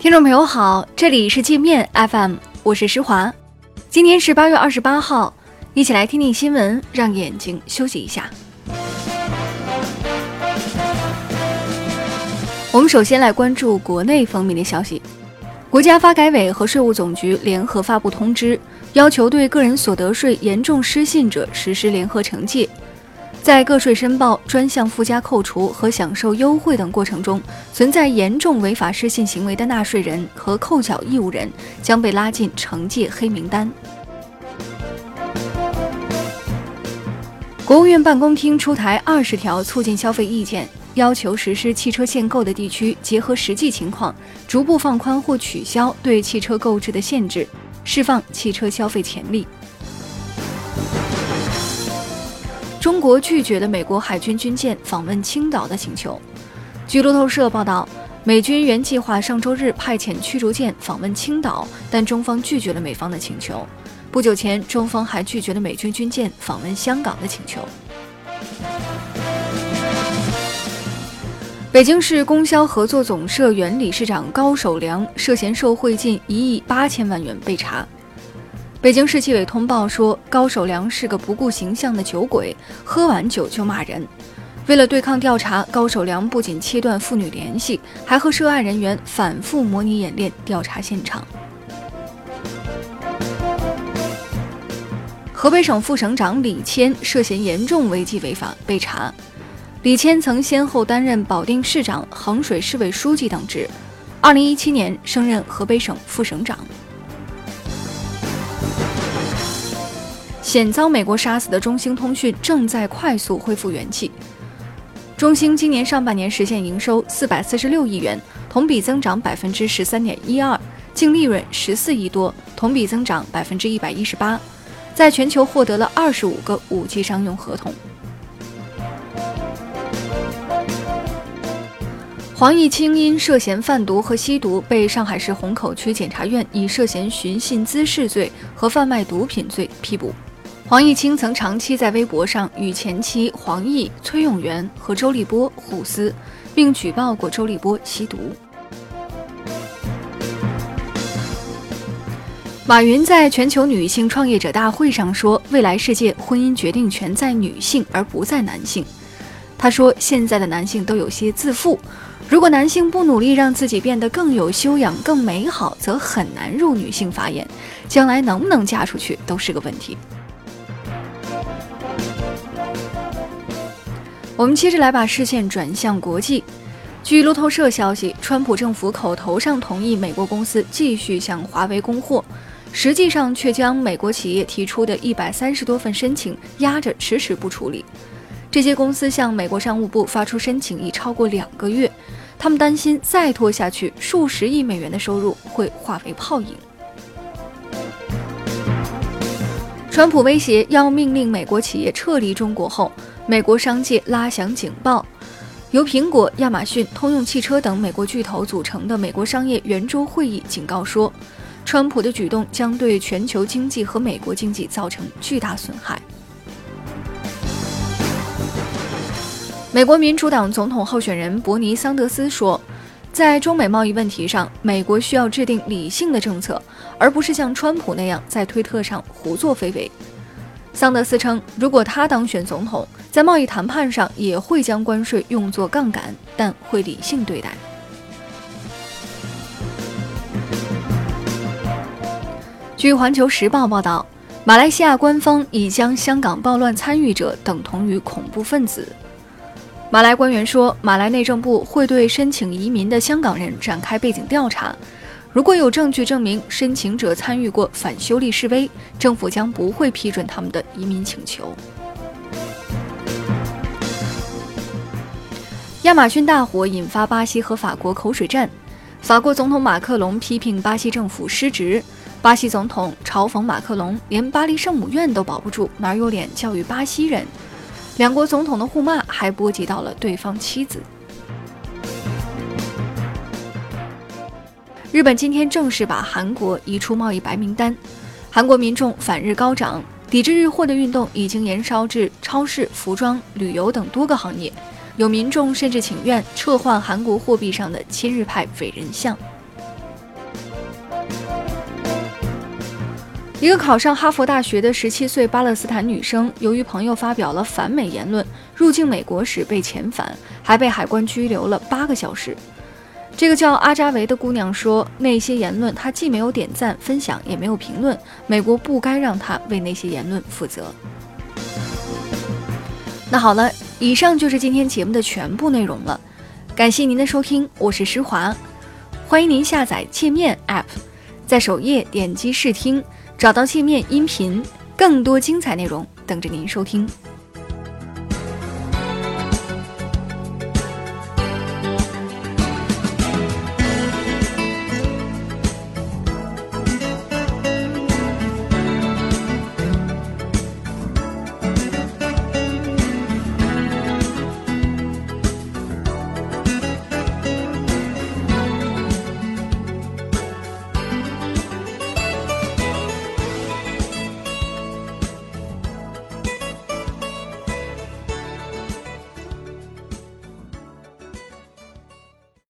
听众朋友好，这里是界面 FM，我是施华。今天是八月二十八号，一起来听听新闻，让眼睛休息一下。我们首先来关注国内方面的消息。国家发改委和税务总局联合发布通知，要求对个人所得税严重失信者实施联合惩戒。在个税申报、专项附加扣除和享受优惠等过程中，存在严重违法失信行为的纳税人和扣缴义务人将被拉进惩戒黑名单。国务院办公厅出台二十条促进消费意见，要求实施汽车限购的地区结合实际情况，逐步放宽或取消对汽车购置的限制，释放汽车消费潜力。中国拒绝了美国海军军舰访问青岛的请求。据路透社报道，美军原计划上周日派遣驱逐舰访问青岛，但中方拒绝了美方的请求。不久前，中方还拒绝了美军军舰访问香港的请求。北京市供销合作总社原理事长高守良涉嫌受贿近一亿八千万元被查。北京市纪委通报说，高守良是个不顾形象的酒鬼，喝完酒就骂人。为了对抗调查，高守良不仅切断父女联系，还和涉案人员反复模拟演练调查现场。河北省副省长李谦涉嫌严重违纪违法被查。李谦曾先后担任保定市长、衡水市委书记等职，2017年升任河北省副省长。险遭美国杀死的中兴通讯正在快速恢复元气。中兴今年上半年实现营收四百四十六亿元，同比增长百分之十三点一二，净利润十四亿多，同比增长百分之一百一十八，在全球获得了二十五个五 G 商用合同。黄毅清因涉嫌贩毒和吸毒，被上海市虹口区检察院以涉嫌寻衅滋事罪和贩卖毒品罪批捕。黄毅清曾长期在微博上与前妻黄毅、崔永元和周立波互撕，并举报过周立波吸毒。马云在全球女性创业者大会上说：“未来世界，婚姻决定权在女性而不在男性。”他说：“现在的男性都有些自负，如果男性不努力让自己变得更有修养、更美好，则很难入女性法眼，将来能不能嫁出去都是个问题。”我们接着来把视线转向国际。据路透社消息，川普政府口头上同意美国公司继续向华为供货，实际上却将美国企业提出的一百三十多份申请压着，迟迟不处理。这些公司向美国商务部发出申请已超过两个月，他们担心再拖下去，数十亿美元的收入会化为泡影。川普威胁要命令美国企业撤离中国后。美国商界拉响警报，由苹果、亚马逊、通用汽车等美国巨头组成的美国商业圆桌会议警告说，川普的举动将对全球经济和美国经济造成巨大损害。美国民主党总统候选人伯尼·桑德斯说，在中美贸易问题上，美国需要制定理性的政策，而不是像川普那样在推特上胡作非为。桑德斯称，如果他当选总统，在贸易谈判上也会将关税用作杠杆，但会理性对待。据《环球时报》报道，马来西亚官方已将香港暴乱参与者等同于恐怖分子。马来官员说，马来内政部会对申请移民的香港人展开背景调查。如果有证据证明申请者参与过反修例示威，政府将不会批准他们的移民请求。亚马逊大火引发巴西和法国口水战，法国总统马克龙批评巴西政府失职，巴西总统嘲讽马克龙连巴黎圣母院都保不住，哪有脸教育巴西人？两国总统的互骂还波及到了对方妻子。日本今天正式把韩国移出贸易白名单，韩国民众反日高涨，抵制日货的运动已经延烧至超市、服装、旅游等多个行业，有民众甚至请愿撤换韩国货币上的亲日派伟人像。一个考上哈佛大学的十七岁巴勒斯坦女生，由于朋友发表了反美言论，入境美国时被遣返，还被海关拘留了八个小时。这个叫阿扎维的姑娘说：“那些言论她既没有点赞分享，也没有评论。美国不该让她为那些言论负责。”那好了，以上就是今天节目的全部内容了。感谢您的收听，我是施华，欢迎您下载界面 App，在首页点击试听，找到界面音频，更多精彩内容等着您收听。